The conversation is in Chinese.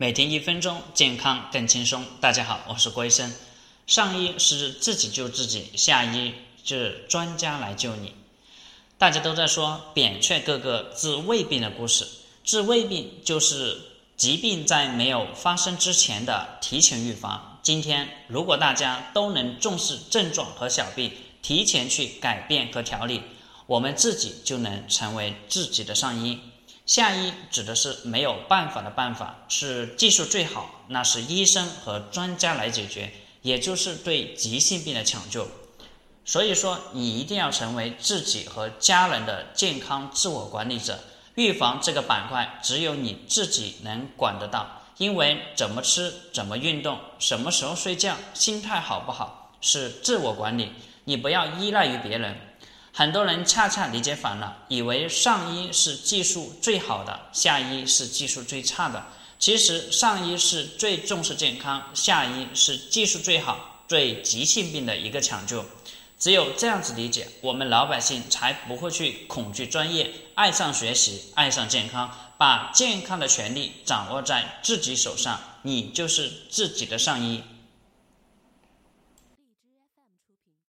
每天一分钟，健康更轻松。大家好，我是郭医生。上医是自己救自己，下医是专家来救你。大家都在说扁鹊哥哥治胃病的故事，治胃病就是疾病在没有发生之前的提前预防。今天，如果大家都能重视症状和小病，提前去改变和调理，我们自己就能成为自己的上医。下医指的是没有办法的办法，是技术最好，那是医生和专家来解决，也就是对急性病的抢救。所以说，你一定要成为自己和家人的健康自我管理者。预防这个板块，只有你自己能管得到，因为怎么吃、怎么运动、什么时候睡觉、心态好不好，是自我管理。你不要依赖于别人。很多人恰恰理解反了，以为上医是技术最好的，下医是技术最差的。其实上医是最重视健康，下医是技术最好、最急性病的一个抢救。只有这样子理解，我们老百姓才不会去恐惧专业，爱上学习，爱上健康，把健康的权利掌握在自己手上。你就是自己的上医。